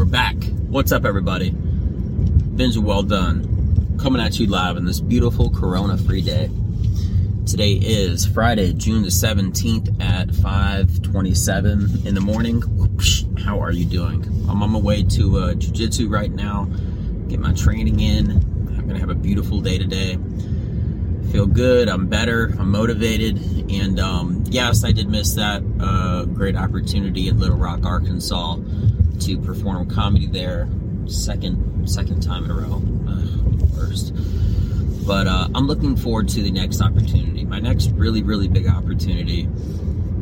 we're back. What's up, everybody? Binge well done. Coming at you live on this beautiful Corona free day. Today is Friday, June the 17th at 5:27 in the morning. How are you doing? I'm on my way to uh, jiu-jitsu right now. Get my training in. I'm gonna have a beautiful day today. Feel good. I'm better. I'm motivated. And um, yes, I did miss that uh, great opportunity in Little Rock, Arkansas to perform comedy there. Second second time in a row. Worst. But uh, I'm looking forward to the next opportunity. My next really really big opportunity,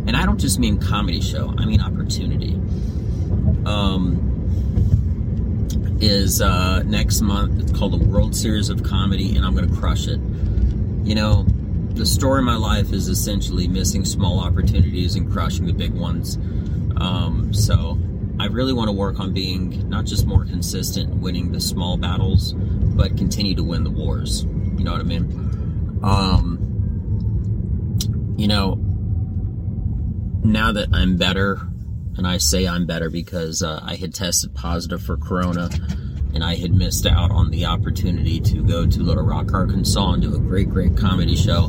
and I don't just mean comedy show. I mean opportunity. Um, is uh, next month. It's called the World Series of Comedy, and I'm going to crush it. You know, the story of my life is essentially missing small opportunities and crushing the big ones. Um, so I really want to work on being not just more consistent winning the small battles, but continue to win the wars. You know what I mean? Um, you know, now that I'm better, and I say I'm better because uh, I had tested positive for corona and I had missed out on the opportunity to go to Little Rock, Arkansas and do a great, great comedy show.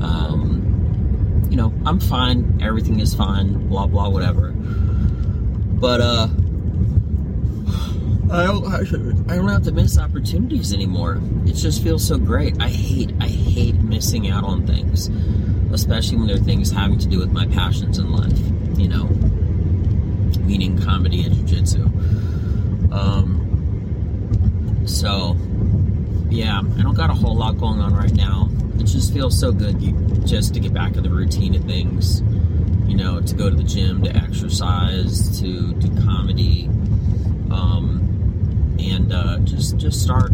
Um, you know, I'm fine. Everything is fine. Blah, blah, whatever. But, uh, I don't, I don't have to miss opportunities anymore. It just feels so great. I hate, I hate missing out on things, especially when they're things having to do with my passions in life, you know, meaning comedy and jujitsu. Um, so, yeah, I don't got a whole lot going on right now. It just feels so good just to get back in the routine of things. You know, to go to the gym, to exercise, to do comedy, um, and uh, just just start.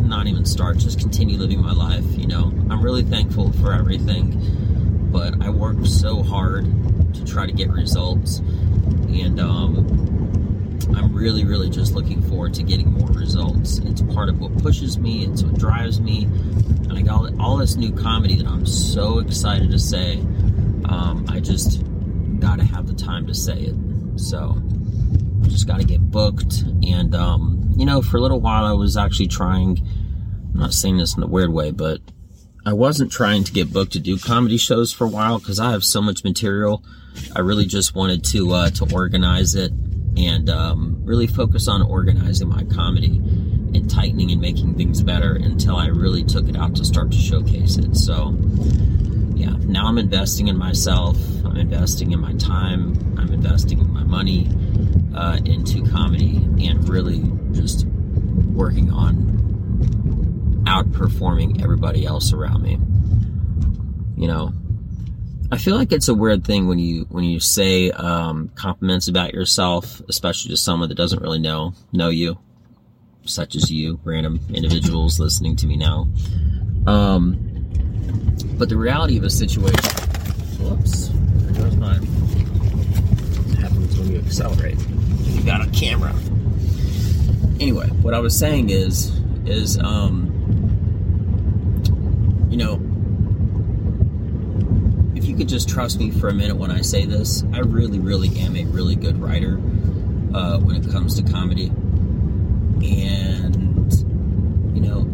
Not even start, just continue living my life. You know, I'm really thankful for everything, but I worked so hard to try to get results, and um, I'm really, really just looking forward to getting more results. It's part of what pushes me, it's what drives me. And I got all this new comedy that I'm so excited to say. Um, I just got to have the time to say it. So I just got to get booked. And, um, you know, for a little while I was actually trying, I'm not saying this in a weird way, but I wasn't trying to get booked to do comedy shows for a while because I have so much material. I really just wanted to uh, to organize it and um, really focus on organizing my comedy and tightening and making things better until I really took it out to start to showcase it. So, yeah, now I'm investing in myself, I'm investing in my time, I'm investing in my money uh, into comedy and really just working on outperforming everybody else around me. You know, I feel like it's a weird thing when you when you say um, compliments about yourself, especially to someone that doesn't really know know you, such as you, random individuals listening to me now. Um, but the reality of a situation. Whoops! There goes my. What happens when you accelerate? You got a camera. Anyway, what I was saying is is um, you know if you could just trust me for a minute when I say this, I really, really am a really good writer uh, when it comes to comedy. And, you know,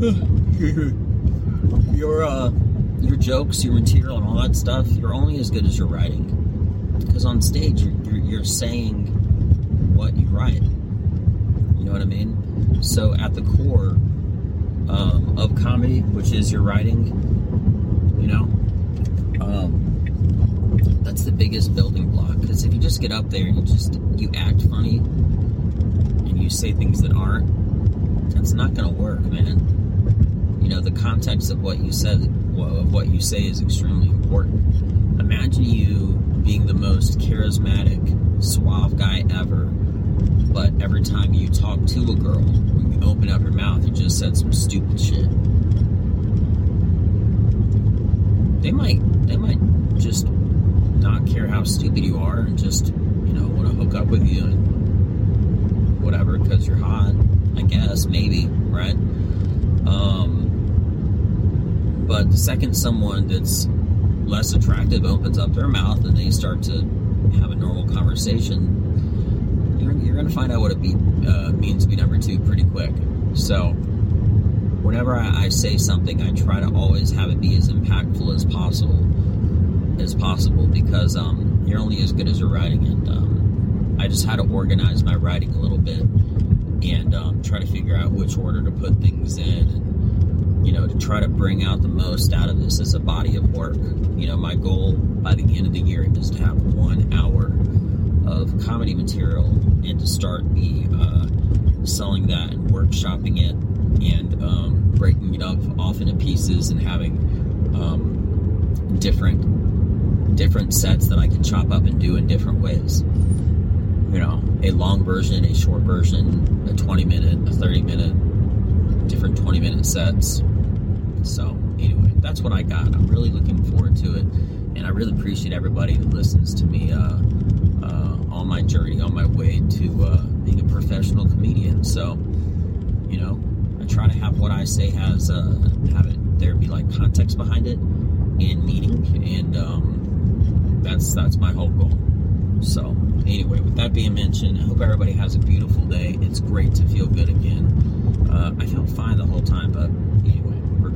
your, uh, your jokes, your material, and all that stuff, you're only as good as your writing. Because on stage, you're, you're, saying what you write. You know what I mean? So at the core um, of comedy, which is your writing, you know, um, that's the biggest building block. Because if you just get up there and you just you act funny and you say things that aren't, that's not to work, man. You know, the context of what you said, of what you say, is extremely important. Imagine you being the most charismatic, suave guy ever, but every time you talk to a girl, you open up your mouth, you just said some stupid shit they might they might just not care how stupid you are and just you know want to hook up with you and whatever because you're hot i guess maybe right um but the second someone that's less attractive opens up their mouth and they start to have a normal conversation, you're, you're going to find out what it be, uh, means to be number two pretty quick. So, whenever I, I, say something, I try to always have it be as impactful as possible, as possible, because um, you're only as good as your writing, and um, I just had to organize my writing a little bit and um, try to figure out which order to put things in, and you know, to try to bring out the most out of this as a body of work. You know, my goal by the end of the year is to have one hour of comedy material and to start the uh, selling that and workshopping it and um, breaking it up off into pieces and having um, different different sets that I can chop up and do in different ways. You know, a long version, a short version, a 20 minute, a 30 minute, different 20 minute sets. So, anyway, that's what I got. I'm really looking forward to it. And I really appreciate everybody who listens to me uh, uh, on my journey, on my way to uh, being a professional comedian. So, you know, I try to have what I say has, uh, have it, there be like context behind it and meaning. And um, that's, that's my whole goal. So, anyway, with that being mentioned, I hope everybody has a beautiful day. It's great to feel good again. Uh, I felt fine the whole time, but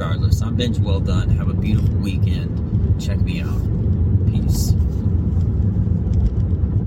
regardless, I'm Benj Well Done. Have a beautiful weekend. Check me out. Peace.